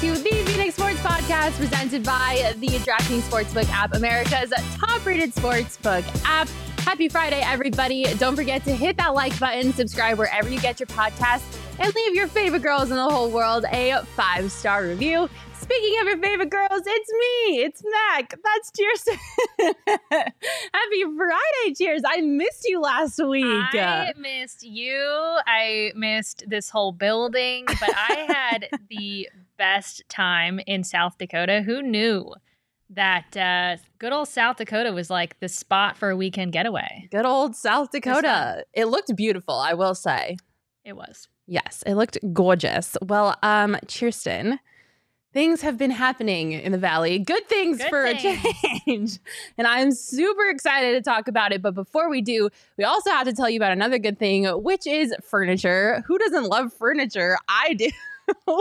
To the Phoenix Sports Podcast presented by the DraftKings Sportsbook app, America's top rated sportsbook app. Happy Friday, everybody. Don't forget to hit that like button, subscribe wherever you get your podcast, and leave your favorite girls in the whole world a five star review. Speaking of your favorite girls, it's me. It's Mac. That's Cheers. Happy Friday, Cheers. I missed you last week. I missed you. I missed this whole building, but I had the best time in South Dakota. Who knew that uh, good old South Dakota was like the spot for a weekend getaway? Good old South Dakota. It looked beautiful, I will say. It was. Yes, it looked gorgeous. Well, um, Cheerston, things have been happening in the valley. Good things Good for things. a change. And I'm super excited to talk about it. But before we do, we also have to tell you about another good thing, which is furniture. Who doesn't love furniture? I do.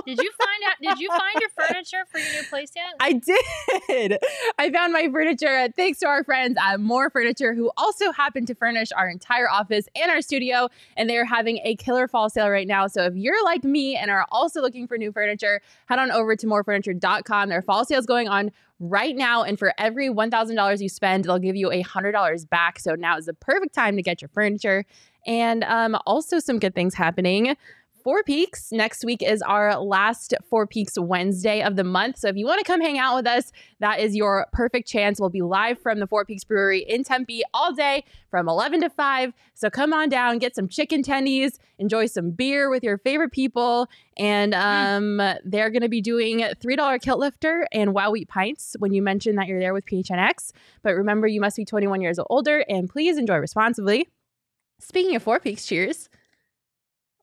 Did you find out? Did you find your furniture for your new place yet? I did. I found my furniture thanks to our friends at Mor Furniture, who also happen to furnish our entire office and our studio. And they're having a killer fall sale right now. So if you're like me and are also looking for new furniture, head on over to morfurniture.com. Their fall sale is going on right now. And for every $1,000 you spend, they'll give you $100 back. So now is the perfect time to get your furniture. And um, also, some good things happening. Four Peaks. Next week is our last Four Peaks Wednesday of the month. So if you want to come hang out with us, that is your perfect chance. We'll be live from the Four Peaks Brewery in Tempe all day from 11 to 5. So come on down, get some chicken tendies, enjoy some beer with your favorite people. And um, they're going to be doing $3 kilt lifter and wow wheat pints when you mention that you're there with PHNX. But remember, you must be 21 years or older and please enjoy responsibly. Speaking of Four Peaks, cheers.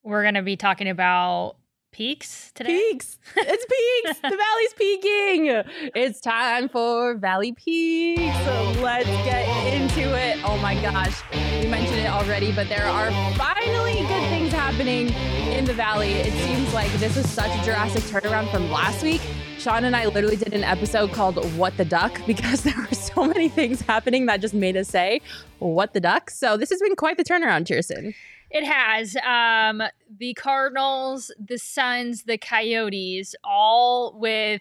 We're gonna be talking about peaks today. Peaks. It's peaks. the valley's peaking. It's time for Valley Peaks. So let's get into it. Oh my gosh. We mentioned it already, but there are finally good things happening in the valley. It seems like this is such a drastic turnaround from last week. Sean and I literally did an episode called What the Duck because there were so many things happening that just made us say, What the Duck? So this has been quite the turnaround, Cheerson. It has. Um, the Cardinals, the Suns, the Coyotes, all with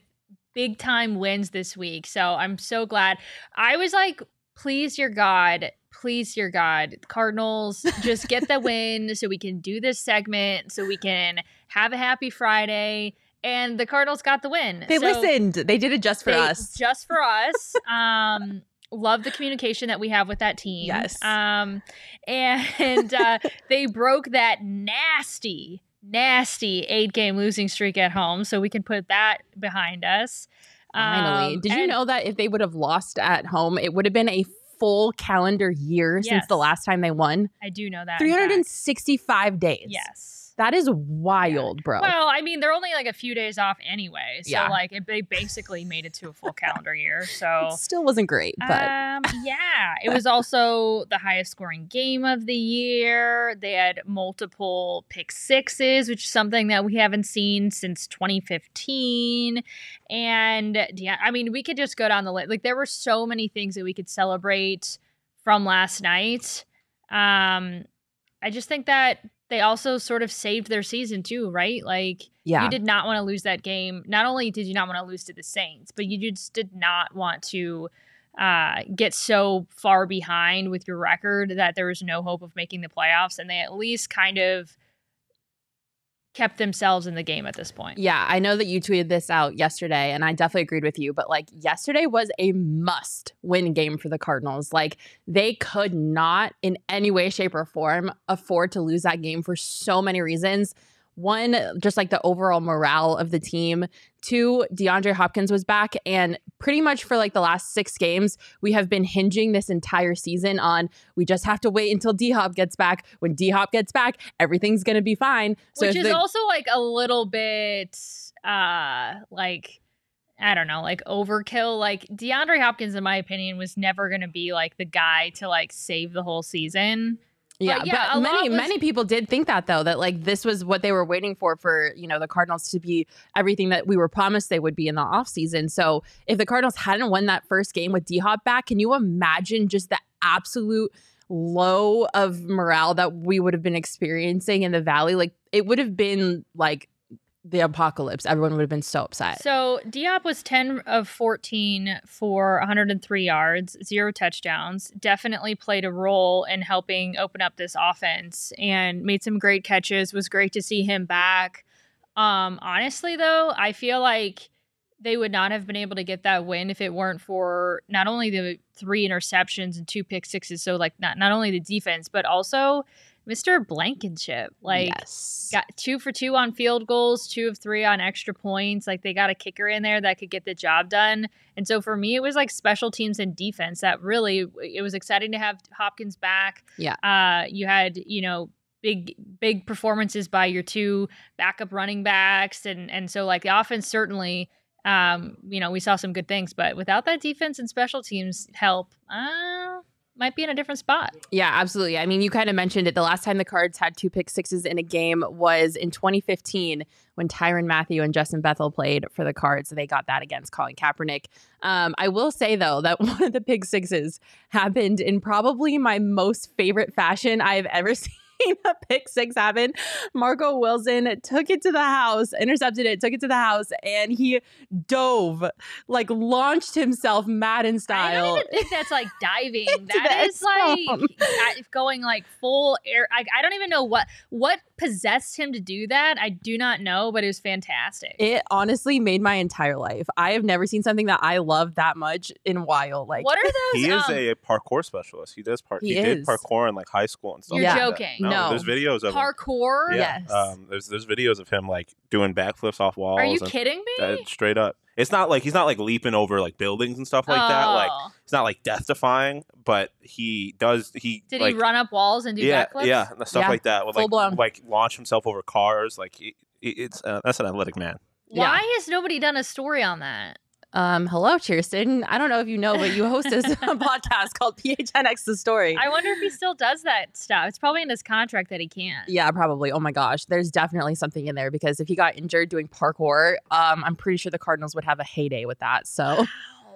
big time wins this week. So I'm so glad. I was like, please, your God, please, your God, Cardinals, just get the win so we can do this segment, so we can have a happy Friday. And the Cardinals got the win. They So listened. They did it just for they- us. Just for us. Um, love the communication that we have with that team. Yes. Um, and uh, they broke that nasty, nasty eight game losing streak at home. So we can put that behind us. Finally. Um, Did you and- know that if they would have lost at home, it would have been a full calendar year since the last time they won? I do know that. 365 days. Yes. That is wild, bro. Well, I mean, they're only like a few days off anyway. So, Yeah. like, it, they basically made it to a full calendar year. So, it still wasn't great, but Um, yeah, it was also the highest scoring game of the year. They had multiple pick sixes, which is something that we haven't seen since 2015. And yeah, I mean, we could just go down the list. Like, there were so many things that we could celebrate from last night. Um, I just think that they also sort of saved their season too, right? Like, yeah. you did not want to lose that game. Not only did you not want to lose to the Saints, but you just did not want to uh, get so far behind with your record that there was no hope of making the playoffs, and they at least kind of kept themselves in the game at this point. Yeah, I know that you tweeted this out yesterday, and I definitely agreed with you. But like yesterday was a must win game for the Cardinals. Like they could not, in any way, shape, or form, afford to lose that game for so many reasons. One, just like the overall morale of the team. Two, DeAndre Hopkins was back. And pretty much for like the last six games, we have been hinging this entire season on we just have to wait until D Hop gets back. When D Hop gets back, everything's going to be fine. So Which is the- also like a little bit uh like I don't know, like overkill. Like DeAndre Hopkins, in my opinion, was never going to be like the guy to like save the whole season. Yeah, but, yeah, but many was- many people did think that though that like this was what they were waiting for for you know the Cardinals to be everything that we were promised they would be in the offseason. So if the Cardinals hadn't won that first game with D Hop back, can you imagine just the absolute low of morale that we would have been experiencing in the valley? Like it would have been like the apocalypse. Everyone would have been so upset. So D Hop was 10 of 14 for 103 yards, zero touchdowns. Definitely played a role in helping open up this offense and made some great catches. Was great to see him back. Um, honestly, though, I feel like they would not have been able to get that win if it weren't for not only the three interceptions and two pick sixes. So like not not only the defense, but also Mr. Blankenship. Like yes. got two for two on field goals, two of three on extra points. Like they got a kicker in there that could get the job done. And so for me, it was like special teams and defense that really it was exciting to have Hopkins back. Yeah. Uh you had, you know, big big performances by your two backup running backs and and so like the offense certainly um you know we saw some good things but without that defense and special teams help uh might be in a different spot. Yeah, absolutely. I mean, you kind of mentioned it. The last time the Cards had two pick sixes in a game was in 2015 when Tyrann Mathieu and Justin Bethel played for the Cards. They got that against Colin Kaepernick. Um, I will say, though, that one of the pick sixes happened in probably my most favorite fashion I've ever seen a pick six happen. Marco Wilson took it to the house, intercepted it, took it to the house, and he dove, like launched himself Madden style. I don't think that's like diving. that is like going like full air. I, I don't even know what what possessed him to do that. I do not know, but it was fantastic. It honestly made my entire life. I have never seen something that I love that much in a while. Like what are those? He um, is a parkour specialist. He does park. He, he did parkour in like high school and stuff. You're like joking. No, no, there's videos of parkour. Him. Yeah, yes. Um, there's there's videos of him like doing backflips off walls. Are you kidding me? straight up. It's not like he's not like leaping over like buildings and stuff like oh. that. Like it's not like death defying, but he does. He did like, he run up walls and do yeah, backflips? Yeah, stuff yeah. like that. With, Full like blown. like launch himself over cars. Like he, it's uh, that's an athletic man. Why yeah. has nobody done a story on that? Um, hello, Chierstin. I don't know if you know, but you host a podcast called PHNX The Story. I wonder if he still does that stuff. It's probably in his contract that he can't. Yeah, probably. Oh my gosh, there's definitely something in there because if he got injured doing parkour, um, I'm pretty sure the Cardinals would have a heyday with that. So.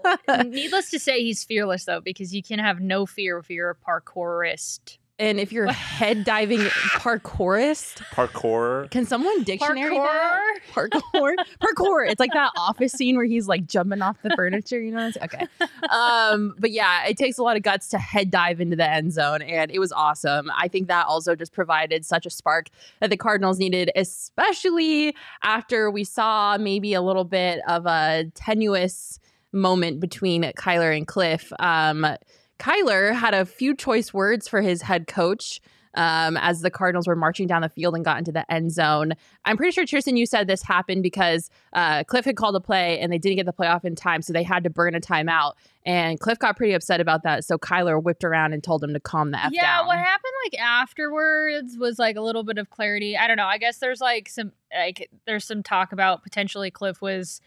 Needless to say, he's fearless though, because you can have no fear if you're a parkourist. And if you're a head diving parkourist, parkour. Can someone dictionary parkour? that? Parkour, parkour. It's like that office scene where he's like jumping off the furniture. You know? Okay. Um, but yeah, it takes a lot of guts to head dive into the end zone, and it was awesome. I think that also just provided such a spark that the Cardinals needed, especially after we saw maybe a little bit of a tenuous moment between Kyler and Cliff. Um, Kyler had a few choice words for his head coach um, as the Cardinals were marching down the field and got into the end zone. I'm pretty sure, Tristan, you said this happened because uh, Cliff had called a play and they didn't get the playoff in time, so they had to burn a timeout. And Cliff got pretty upset about that, so Kyler whipped around and told him to calm the f yeah, down. Yeah, what happened like afterwards was like a little bit of clarity. I don't know. I guess there's like some like there's some talk about potentially Cliff was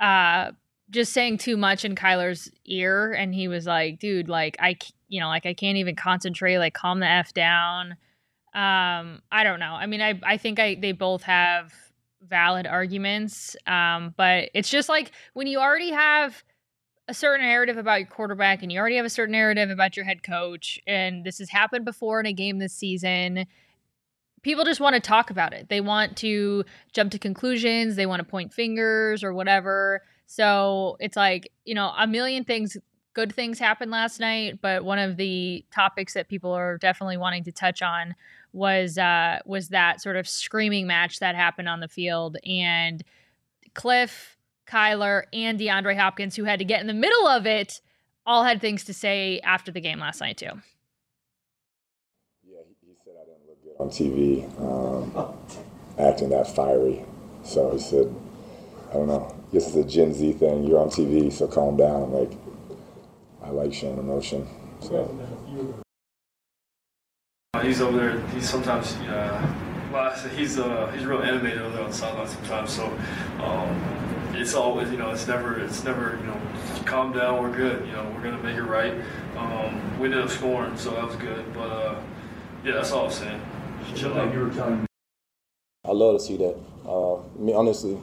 uh just saying too much in Kyler's ear, and he was like, "Dude, like I, you know, like I can't even concentrate. Like, calm the f down." Um, I don't know. I mean, I I think I they both have valid arguments, um, but it's just like when you already have a certain narrative about your quarterback, and you already have a certain narrative about your head coach, and this has happened before in a game this season. People just want to talk about it. They want to jump to conclusions. They want to point fingers or whatever. So it's like, you know, a million things good things happened last night, but one of the topics that people are definitely wanting to touch on was uh, was that sort of screaming match that happened on the field, and Cliff, Kyler, and DeAndre Hopkins, who had to get in the middle of it, all had things to say after the game last night too. Yeah, he, said I didn't look good on TV, um, acting that fiery. So he said, I don't know. I is a Gen Z thing. You're on TV, so calm down. I'm like, I like showing emotion. So. He's over there. He's sometimes, uh, well, he's uh, he's real animated over there on the sideline sometimes. So um, it's always, you know, it's never, it's never, you know, calm down. We're good. You know, we're gonna make it right. Um, we ended up scoring, so that was good. But uh, yeah, that's all I'm saying. Chill out. You were telling I love to see that. Uh, I mean, honestly,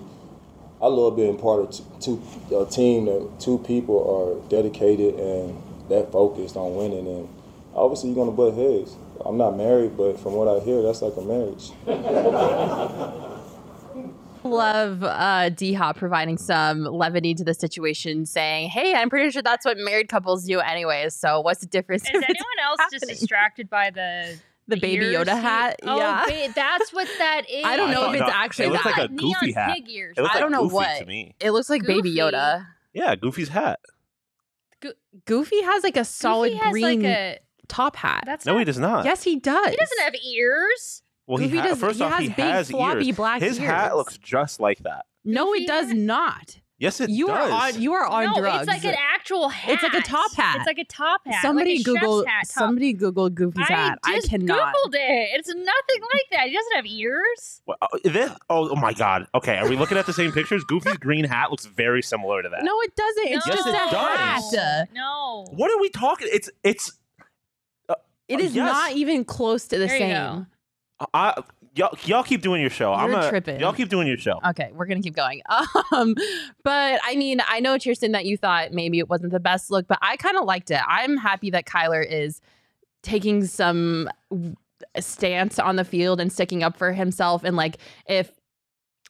I love being part of t- two, a team that two people are dedicated and that focused on winning. And obviously, you're gonna butt heads. I'm not married, but from what I hear, that's like a marriage. Love uh, D Hop providing some levity to the situation, saying, "Hey, I'm pretty sure that's what married couples do, anyways. So what's the difference?" Is anyone else just distracted by the the baby ears Yoda hat? Oh, yeah, ba- that's what that is. I don't know I if it's no, actually it looks that. like a goofy neon hat. pig ears. It I don't like know Goofy what. to me. it looks like baby Yoda. Yeah, Goofy's hat. Goofy has like a solid green like a. top hat. That's No, not, he does not. yes, he does. He doesn't have ears. Well, Goofy he ha- does- first he off, has he big, has floppy ears. black His hat looks just like that. no, it does has- not. Yes, it You does. are on. You are on no, drugs. it's like an actual hat. It's like a top hat. It's like a top hat. somebody like Google. chef's hat top. Somebody Google Goofy's hat. I I cannot. googled it. It's nothing like that. He doesn't have ears. Well, oh, this, oh, oh my God. Okay, are we looking at the same pictures? Goofy's green hat looks very similar to that. No, it doesn't. It's no. just Yes, a it does. hat. No. What are we talking? It's it's. It Uh, is yes. not even close to the There you same. go. I y'all y'all keep doing your show. I'm You're a, tripping. Y'all keep doing your show. Okay, we're gonna keep going. Um, but I mean, I know Kirsten that you thought maybe it wasn't the best look, but I kind of liked it. I'm happy that Kyler is taking some stance on the field and sticking up for himself. And like, if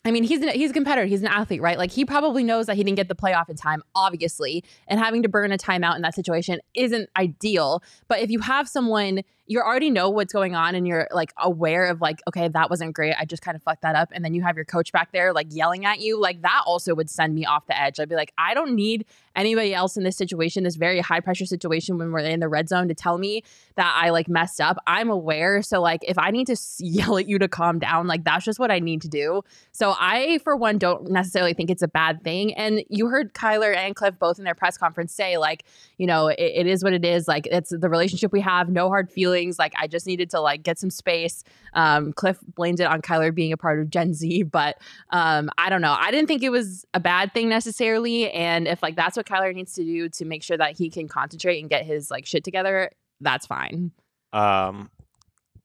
I mean, he's an, he's a competitor, he's an athlete, right? Like, he probably knows that he didn't get the playoff in time, obviously, and having to burn a timeout in that situation isn't ideal. But if you have someone you already know what's going on and you're like aware of like okay that wasn't great. I just kind of fucked that up. And then you have your coach back there like yelling at you like that also would send me off the edge. I'd be like i don't need anybody else in this situation this very high pressure situation when we're in the red zone to tell me that i like messed up. I'm aware so like if i need to yell at you to calm down like that's just what i need to do. So i for one don't necessarily think it's a bad thing. And you heard kyler and cliff both in their press conference say like you know it, it is what it is. Like it's the relationship we have. No hard feelings like i just needed to like get some space. Um cliff blamed it on kyler being a part of gen z but um i don't know. I didn't think it was a bad thing necessarily and if like that's what kyler needs to do to make sure that he can concentrate and get his like shit together that's fine. Um,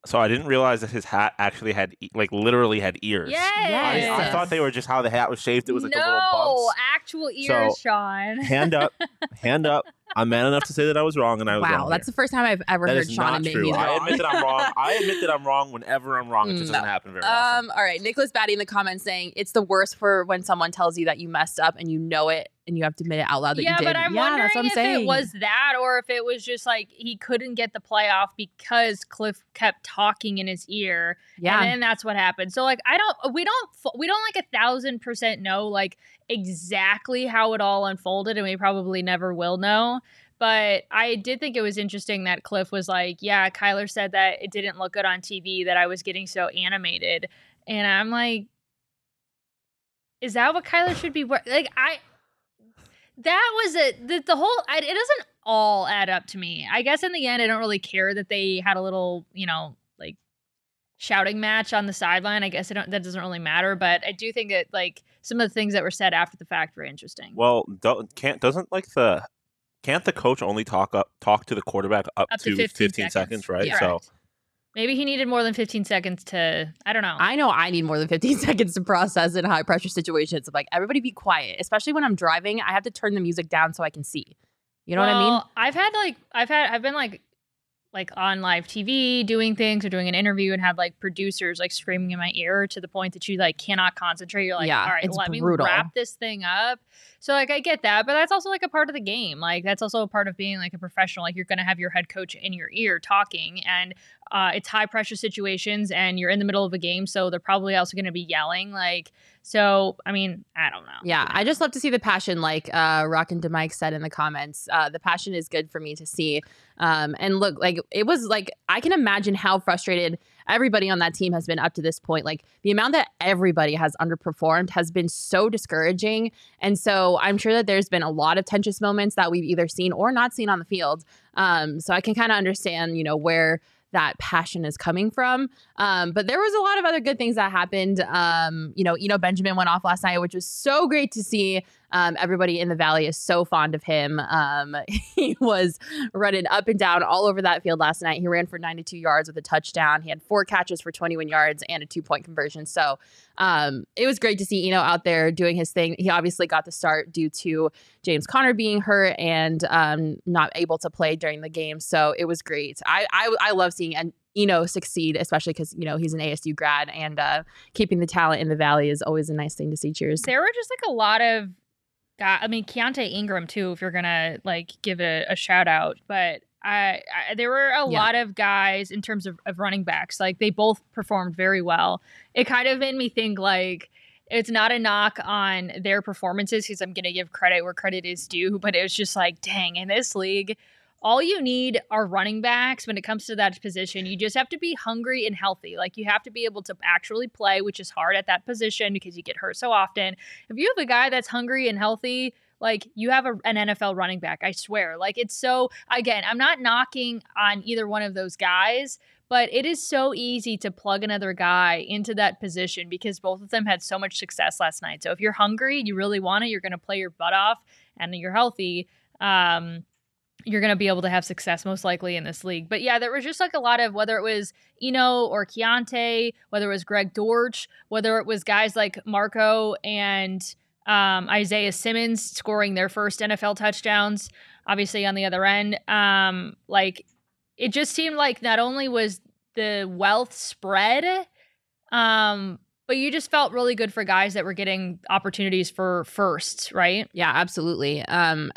so I didn't realize that his hat actually had e- like literally had ears. Yes. I, I thought they were just how the hat was shaped. It was like no, the little bumps. actual ears, So- Sean. Hand up, hand up. I'm man enough to say that I was wrong, and I was wow wrong. that's here. the first time i've ever That heard is sean not admit true. he's I wrong. admit that I'm wrong. I admit that I'm wrong whenever I'm wrong. It just Mm, doesn't happen very often. Um, all right. Nicholas Batty in the comments saying it's the worst for when someone tells you that you messed up and you know it and you have to admit it out loud that yeah, you did. but I'm yeah, wondering that's what I'm if saying. it was that or if it was just like he couldn't get the playoff because Cliff kept talking in his ear. yeah. And then that's what happened. So like I don't we don't we don't like a thousand percent know like exactly how it all unfolded and we probably never will know. But I did think it was interesting that Cliff was like, Yeah, Kyler said that it didn't look good on TV, that I was getting so animated. And I'm like, Is that what Kyler should be wearing? Like I that was it. the, the whole I, it doesn't all add up to me. I guess in the end I don't really care that they had a little, you know, like shouting match on the sideline. I guess I don't that doesn't really matter, but I do think that like some of the things that were said after the fact were interesting. well, can't doesn't like the can't the coach only talk up talk to the quarterback up, Up to to 15 seconds, seconds. right? Yeah. So Correct. Maybe he needed more than 15 seconds to I don't know. I know I need more than 15 seconds to process in high pressure situations. Of like, everybody be quiet, especially when I'm driving. I have to turn the music down so I can see. You know what I mean? I've had like I've had I've been like like on live TV doing things or doing an interview and had like producers like screaming in my ear to the point that you like cannot concentrate. You're like, Yeah, all right, let brutal. me wrap this thing up. So like I get that, but that's also like a part of the game. Like that's also a part of being like a professional. Like you're gonna have your head coach in your ear talking and uh, it's high pressure situations and you're in the middle of a game, so they're probably also gonna be yelling. Like so I mean, I don't know. Yeah, I just love to see the passion, like uh, Rockin' Mike said in the comments. Uh, the passion is good for me to see. Um, and look, like it was like I can imagine how frustrated everybody on that team has been up to this point. Like the amount that everybody has underperformed has been so discouraging. And so I'm sure that there's been a lot of tensions moments that we've either seen or not seen on the field. Um, so I can kind of understand, you know, where that passion is coming from. Um, but there was a lot of other good things that happened. Um, you know, Eno Benjamin went off last night, which was so great to see. Um, everybody in the valley is so fond of him. Um, he was running up and down all over that field last night. He ran for 92 yards with a touchdown. He had four catches for 21 yards and a two point conversion. So um, it was great to see Eno out there doing his thing. He obviously got the start due to James Conner being hurt and um, not able to play during the game. So it was great. I I, I love seeing and Eno succeed, especially because you know he's an ASU grad, and uh, keeping the talent in the valley is always a nice thing to see. Cheers. There were just like a lot of guy. I mean, Keaontay Ingram too. If you're gonna like give it a, shout out, but I, I there were a Yeah. lot of guys in terms of, of running backs. Like they both performed very well. It kind of made me think like it's not a knock on their performances because I'm gonna give credit where credit is due. But it was just like, dang, in this league. All you need are running backs when it comes to that position. You just have to be hungry and healthy. Like you have to be able to actually play, which is hard at that position because you get hurt so often if you have a guy that's hungry and healthy, like you have a, an NFL running back, I swear. Like it's so, again, I'm not knocking on either one of those guys, but it is so easy to plug another guy into that position because both of them had so much success last night. So if you're hungry, you really want it, you're going to play your butt off and you're healthy. Um, you're going to be able to have success most likely in this league. But yeah, there was just like a lot of whether it was Eno or Keaontay, whether it was Greg Dortch, whether it was guys like Marco and um, Isaiah Simmons scoring their first NFL touchdowns, obviously on the other end. Um, like it just seemed like not only was the wealth spread, um, but you just felt really good for guys that were getting opportunities for firsts, right? Yeah, absolutely. Um,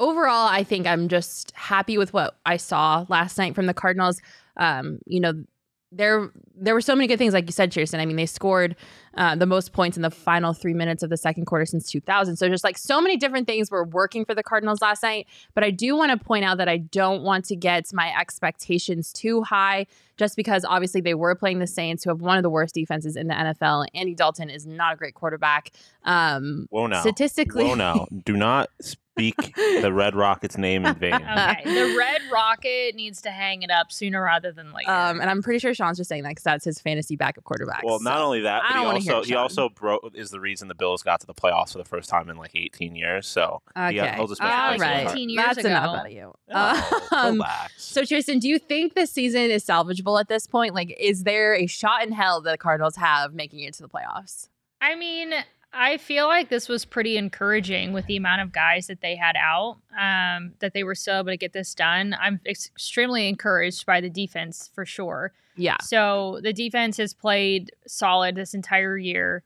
overall, I think I'm just happy with what I saw last night from the Cardinals. Um, you know, there there were so many good things, like you said, Cheerson. I mean, they scored uh, the most points in the final three minutes of the second quarter since 2000. So just like so many different things were working for the Cardinals last night. But I do want to point out that I don't want to get my expectations too high, just because obviously they were playing the Saints, who have one of the worst defenses in the NFL. Andy Dalton is not a great quarterback. Um, Whoa now. statistically, Whoa now. Do not speak the Red Rockets name in vain. Okay. the Red Rocket needs to hang it up sooner rather than later. Um, and I'm pretty sure Sean's just saying that because that's his fantasy backup quarterback. Well, not only that, I but don't he wanna hear also it, he also broke is the reason the Bills got to the playoffs for the first time in like 18 years. So Okay. he holds a special All place in my right. heart. 18 years That's ago. enough out of you. Oh, Um, relax. so, Tristan, do you think this season is salvageable at this point? Like, is there a shot in hell that the Cardinals have making it to the playoffs? I mean, I feel like this was pretty encouraging with the amount of guys that they had out, um, that they were still able to get this done. I'm ex- extremely encouraged by the defense for sure. Yeah. So the defense has played solid this entire year.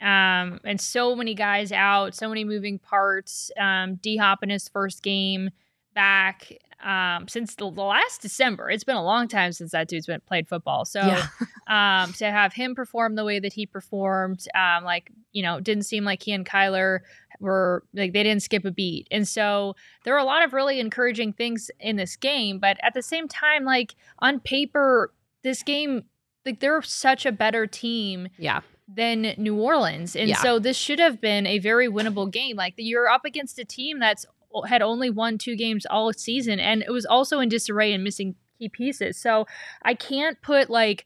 Um, and so many guys out, so many moving parts. Um, D Hop in his first game back um, since the, the last December. It's been a long time since that dude's been played football. So Yeah. um, to have him perform the way that he performed, um, like you know, didn't seem like he and Kyler were like they didn't skip a beat, and so there are a lot of really encouraging things in this game. But at the same time, like on paper, this game, like they're such a better team Yeah. than New Orleans, and Yeah. so this should have been a very winnable game. Like you're up against a team that's had only won two games all season, and it was also in disarray and missing key pieces. So I can't put like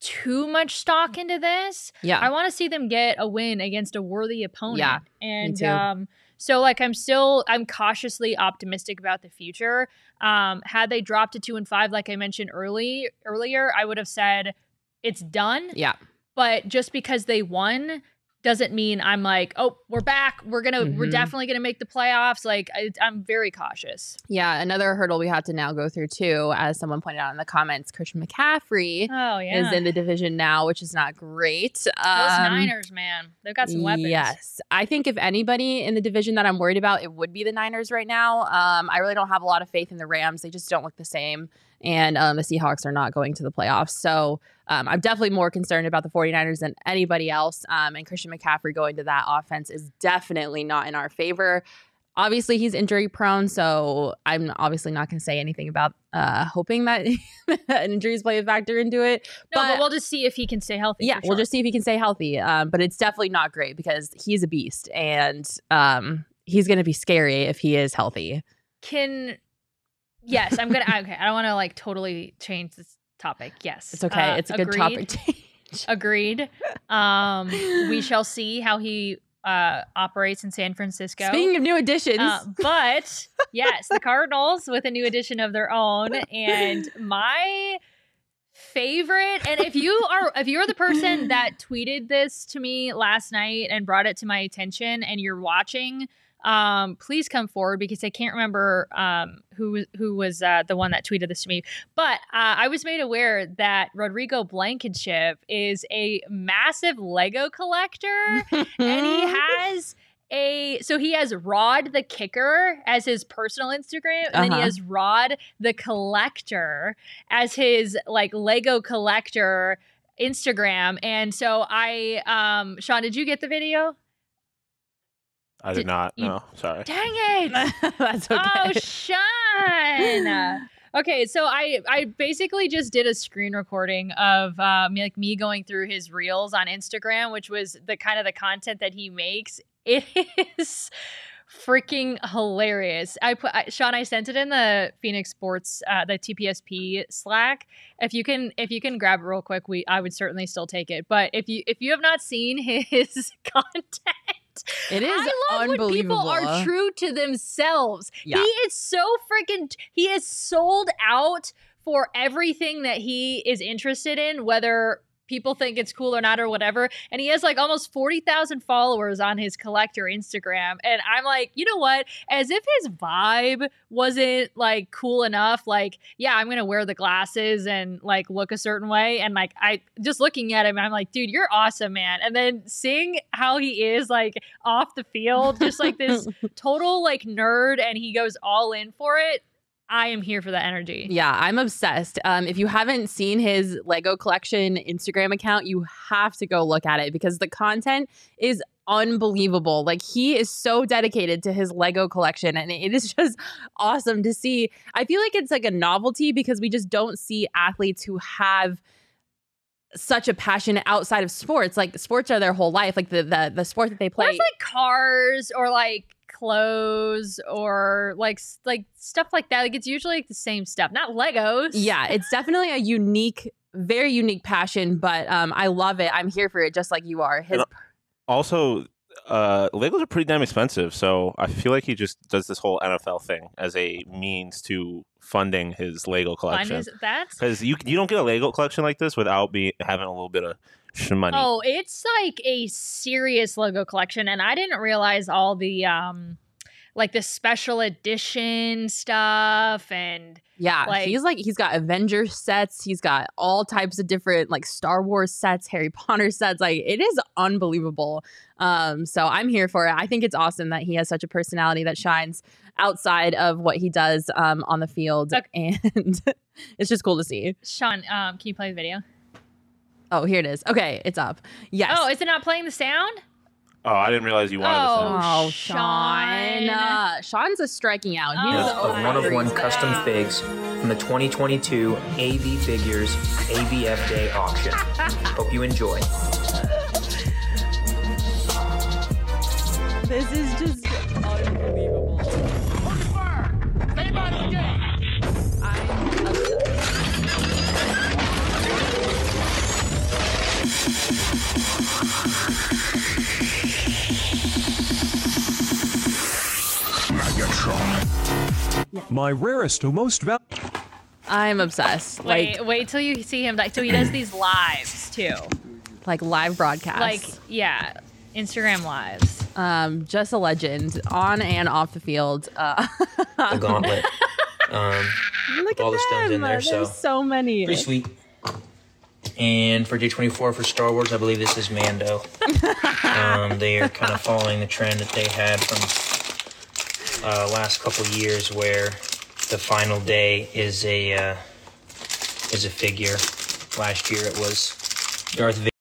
too much stock into this. Yeah. I want to see them get a win against a worthy opponent. Yeah, and um, so like I'm still I'm cautiously optimistic about the future. Um, had they dropped to two and five, like I mentioned early earlier, I would have said it's done. yeah. But just because they won doesn't mean I'm like, oh, we're back. We're gonna, we're Mhm. definitely gonna make the playoffs. Like, I, I'm very cautious. Yeah, another hurdle we have to now go through too, as someone pointed out in the comments, Christian McCaffrey Oh yeah, is in the division now, which is not great. those Um, Niners, man, they've got some weapons. Yes. I think if anybody in the division that I'm worried about, it would be the Niners right now. Um, I really don't have a lot of faith in the Rams. They just don't look the same. And um, the Seahawks are not going to the playoffs. So um, I'm definitely more concerned about the 49ers than anybody else. Um, and Christian McCaffrey going to that offense is definitely not in our favor. Obviously, he's injury prone. So I'm obviously not going to say anything about uh, hoping that injuries play a factor into it. No, but, But- we'll just see if he can stay healthy. Yeah, for we'll just see if he can stay healthy. Um, but it's definitely not great because he's a beast and um, he's going to be scary if he is healthy. can. Yes, I'm gonna. okay, I don't want to like totally change this topic. Yes, It's okay. Uh, it's a good topic. change. Agreed. Um, we shall see how he uh, operates in San Francisco. Speaking of new additions, Uh, but yes, the Cardinals with a new addition of their own, and my favorite. And if you are, if you're the person that tweeted this to me last night and brought it to my attention, and you're watching, um, please come forward because I can't remember um, who who was uh, the one that tweeted this to me. But uh, I was made aware that Rodrigo Blankenship is a massive Lego collector and he has a so he has Rod the kicker as his personal Instagram, and then he Uh-huh. has Rod the collector as his like Lego collector Instagram. And so I um Sean, did you get the video? I did Did not. you- No, sorry. Dang it! That's okay. Oh, Sean. Okay, so I I basically just did a screen recording of um, like me going through his reels on Instagram, which was the kind of the content that he makes. It is freaking hilarious. I put I, Sean. I sent it in the Phoenix Sports, uh, the TPSP Slack. If you can, if you can grab it real quick, we I would certainly still take it. But if you if you have not seen his content. It is I love when people are true to themselves. Yeah. He is so freaking. He is sold out for everything that he is interested in, whether people think it's cool or not or whatever. And he has like almost 40,000 followers on his collector Instagram. And I'm like, you know what? As if his vibe wasn't like cool enough, like, yeah, I'm going to wear the glasses and like look a certain way. And like, I just looking at him, I'm like, dude, you're awesome, man. And then seeing how he is like off the field, just like this total like nerd, and he goes all in for it. I am here for the energy. Yeah, I'm obsessed. Um, if you haven't seen his Lego collection Instagram account, you have to go look at it because the content is unbelievable. Like he is so dedicated to his Lego collection and it is just awesome to see. I feel like it's like a novelty because we just don't see athletes who have such a passion outside of sports. Like sports are their whole life. Like the the, the sport that they play. it's like cars or like clothes or like like stuff like that. Like it's usually like the same stuff, not Legos. yeah, it's definitely a unique, very unique passion, but um, I love it. I'm here for it, just like you are. His Also, uh, Legos are pretty damn expensive, so I feel like he just does this whole NFL thing as a means to funding his Lego collection. that's Because you you don't get a Lego collection like this without be having a little bit of shmoney. Oh, it's like a serious Lego collection, and I didn't realize all the um like the special edition stuff and Yeah, Like- he's like he's got Avengers sets. He's got all types of different like Star Wars sets, Harry Potter sets. Like it is unbelievable. Um, so I'm here for it. I think it's awesome that he has such a personality that shines outside of what he does um, on the field, and it's just cool to see. Sean, um, can you play the video? Oh, here it is. Okay, it's up. Yes. Oh, is it not playing the sound? Oh, I didn't realize you wanted Oh, this. now. Oh, Sean. Sean. Uh, Sean's a striking out. He's Oh, of one of one custom figs from the 2022 AV Figures AVF Day auction. Hope you enjoy. This is just My rarest or most val- I'm obsessed. Wait, Like wait till you see him. Like, so he does these lives too. like live broadcasts. Like, yeah, Instagram lives. Um, just a legend on and off the field. Uh, The gauntlet. Um, look at all at the stones in them. there, so- There's so many. pretty sweet. And for J24 for Star Wars, I believe this is Mando. um, they are kind of following the trend that they had from uh, last couple years, where the final day is a uh, is a figure. Last year it was Darth Vader.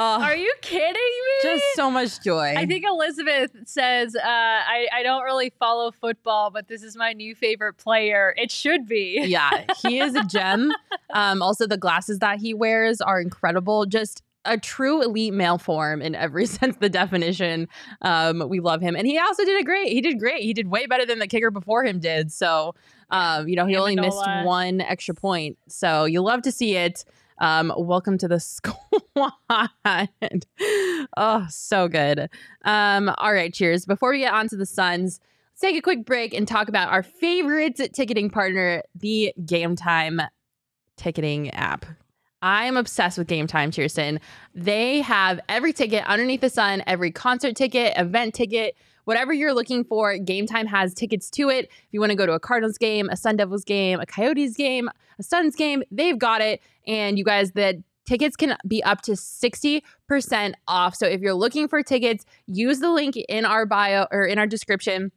Oh, Are you kidding me? just so much joy. I think Elizabeth says, uh, I, I don't really follow football, but this is my new favorite player. It should be. yeah, he is a gem. Um, also, the glasses that he wears are incredible. Just a true elite male form in every sense the definition. Um, we love him, and he also did a great. He did great. He did way better than the kicker before him did. So, um, you know, he only missed one extra point. So you love to see it. Um, welcome to the squad. oh, so good. Um, all right, cheers. Before we get on to the Suns, let's take a quick break and talk about our favorite ticketing partner, the Game Time ticketing app. I'm obsessed with Game Time, Cheerson. They have every ticket underneath the sun, every concert ticket, event ticket, whatever you're looking for. Game Time has tickets to it. If you want to go to a Cardinals game, a Sun Devils game, a Coyotes game, a Suns game, they've got it. And you guys, the tickets can be up to 60% off. So if you're looking for tickets, use the link in our bio or in our description.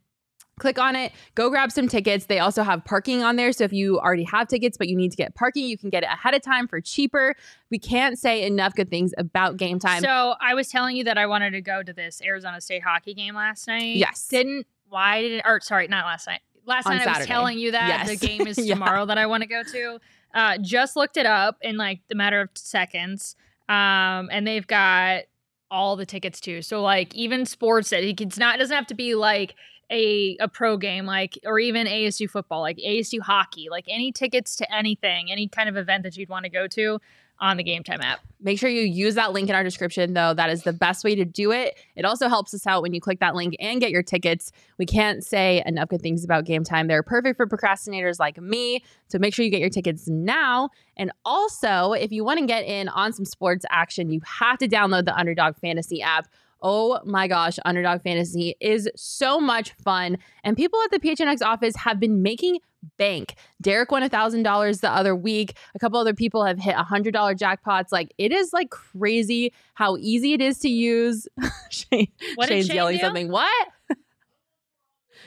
Click on it, go grab some tickets. They also have parking on there. So if you already have tickets, but you need to get parking, you can get it ahead of time for cheaper. We can't say enough good things about game time. So I was telling you that I wanted to go to this Arizona State hockey game last night. Yes. Didn't, why did, it or sorry, not last night. Last On night I was telling you that Yes. the game is Yeah. tomorrow that I want to go to. Uh, just looked it up in like the matter of seconds. Um, and they've got all the tickets too. So like even sports that it's not, it doesn't have to be like a, a pro game, like, or even ASU football, like ASU hockey, like any tickets to anything, any kind of event that you'd want to go to on the Game Time app. Make sure you use that link in our description, though. That is the best way to do it. It also helps us out when you click that link and get your tickets. We can't say enough good things about game time. They're perfect for procrastinators like me. So make sure you get your tickets now. And also, if you want to get in on some sports action, you have to download the Underdog Fantasy app. Oh my gosh, Underdog Fantasy is so much fun. And people at the PHNX office have been making bank. Derek won $1,000 the other week. A couple other people have hit $100 jackpots. Like, it is like crazy how easy it is to use. Shane, What Shane's Shane yelling do? something. What?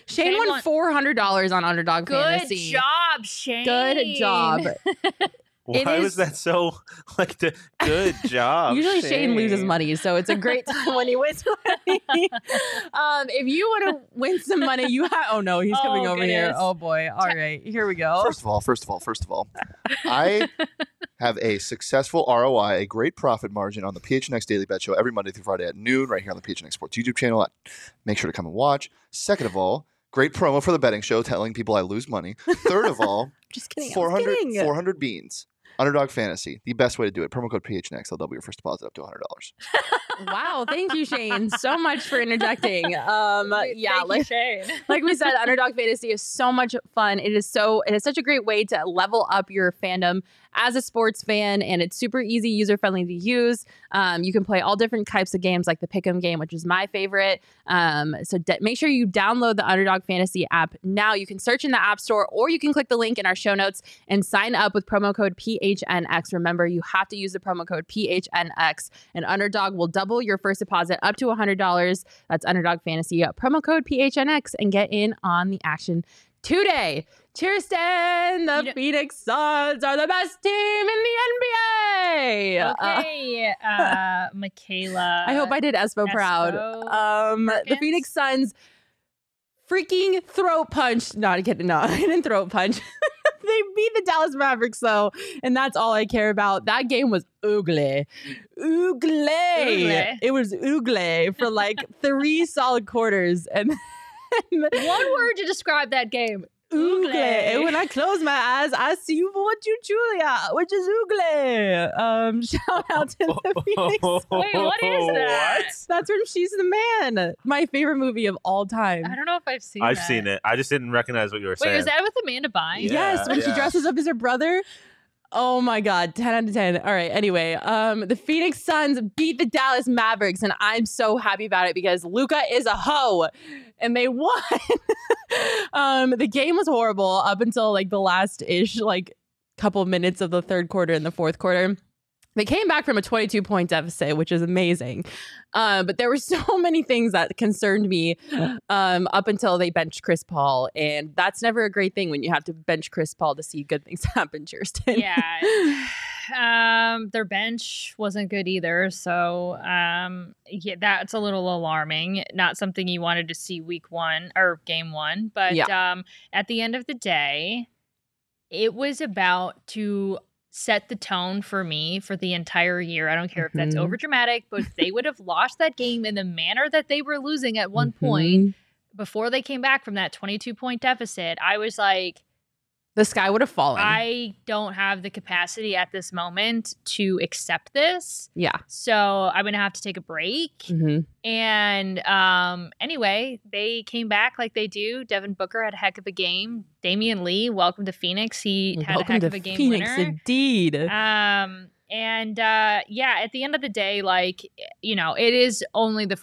Shane, Shane won won- $400 on Underdog Good Fantasy. Good job, Shane. Good job. Why It was is- that so like the good job? Usually Shane loses money, so it's a great time when he wins money. um, if you want to win some money, you have. Oh no, he's coming Oh, over here. Oh boy. All right, here we go. First of all, first of all, first of all, I have a successful ROI, a great profit margin on the PHNX Daily Bet Show every Monday through Friday at noon, right here on the PHNX Sports YouTube channel. Make sure to come and watch. Second of all, great promo for the betting show, telling people I lose money. Third of all, Just kidding. I 400, kidding. 400 beans. Underdog Fantasy, the best way to do it. Promo code PHNX. They'll double your first deposit up to $100. Wow, thank you, Shane, so much for interjecting. Um, yeah, Thank you, like Shane. like we said, Underdog Fantasy is so much fun. It is so it is such a great way to level up your fandom as a sports fan, and it's super easy, user friendly to use. Um, you can play all different types of games, like the Pick'em game, which is my favorite. Um, so de- make sure you download the Underdog Fantasy app now. You can search in the App Store, or you can click the link in our show notes and sign up with promo code PHNX. Remember, you have to use the promo code PHNX, and Underdog will double your first deposit up to $100. That's Underdog Fantasy. uh, Promo code PHNX and get in on the action today. Cheerston! The Phoenix Suns are the best team in the NBA. Uh, Okay, uh, Michaela. I hope I did Espo, proud. Um, the Phoenix Suns freaking throat punch. Not kidding. No, I didn't throat punch. they beat the Dallas Mavericks though, and that's all I care about. That game was ugly, ugly. It was ugly for like three solid quarters, and One word to describe that game. Ugly. Ugly. And when I close my eyes, I see you for what you truly are, which is ugly. Um, shout out to the Phoenix. Wait, what is that? That's from She's the Man, my favorite movie of all time. I don't know if I've seen. I've that. seen it. I just didn't recognize what you were saying. Wait, saying. is that with Amanda Bynes? Yeah, yes, when she dresses up as her brother. Oh my god, 10 out of 10. All right, anyway, um the Phoenix Suns beat the Dallas Mavericks and I'm so happy about it because Luka is a hoe and they won. um the game was horrible up until like the last ish like couple minutes of the third quarter and the fourth quarter. They came back from a 22 point deficit, which is amazing. Uh, but there were so many things that concerned me um, up until they benched Chris Paul. And that's never a great thing when you have to bench Chris Paul to see good things happen, Kirsten. Yeah. Um, their bench wasn't good either. So, um, yeah, that's a little alarming. Not something you wanted to see week one or game one. But Yeah. um, at the end of the day, it was about to set the tone for me for the entire year. I don't care if that's Mhm. over dramatic, but if they would have lost that game in the manner that they were losing at one Mhm. point before they came back from that 22 point deficit, I was like, the sky would have fallen. I don't have the capacity at this moment to accept this. yeah. So I'm gonna have to take a break. hmm And um, anyway, they came back like they do. Devin Booker had a heck of a game. Damion Lee, welcome to Phoenix. He had Welcome a heck of a game Phoenix, winner. indeed. Um, and uh, yeah, at the end of the day, like you know, it is only the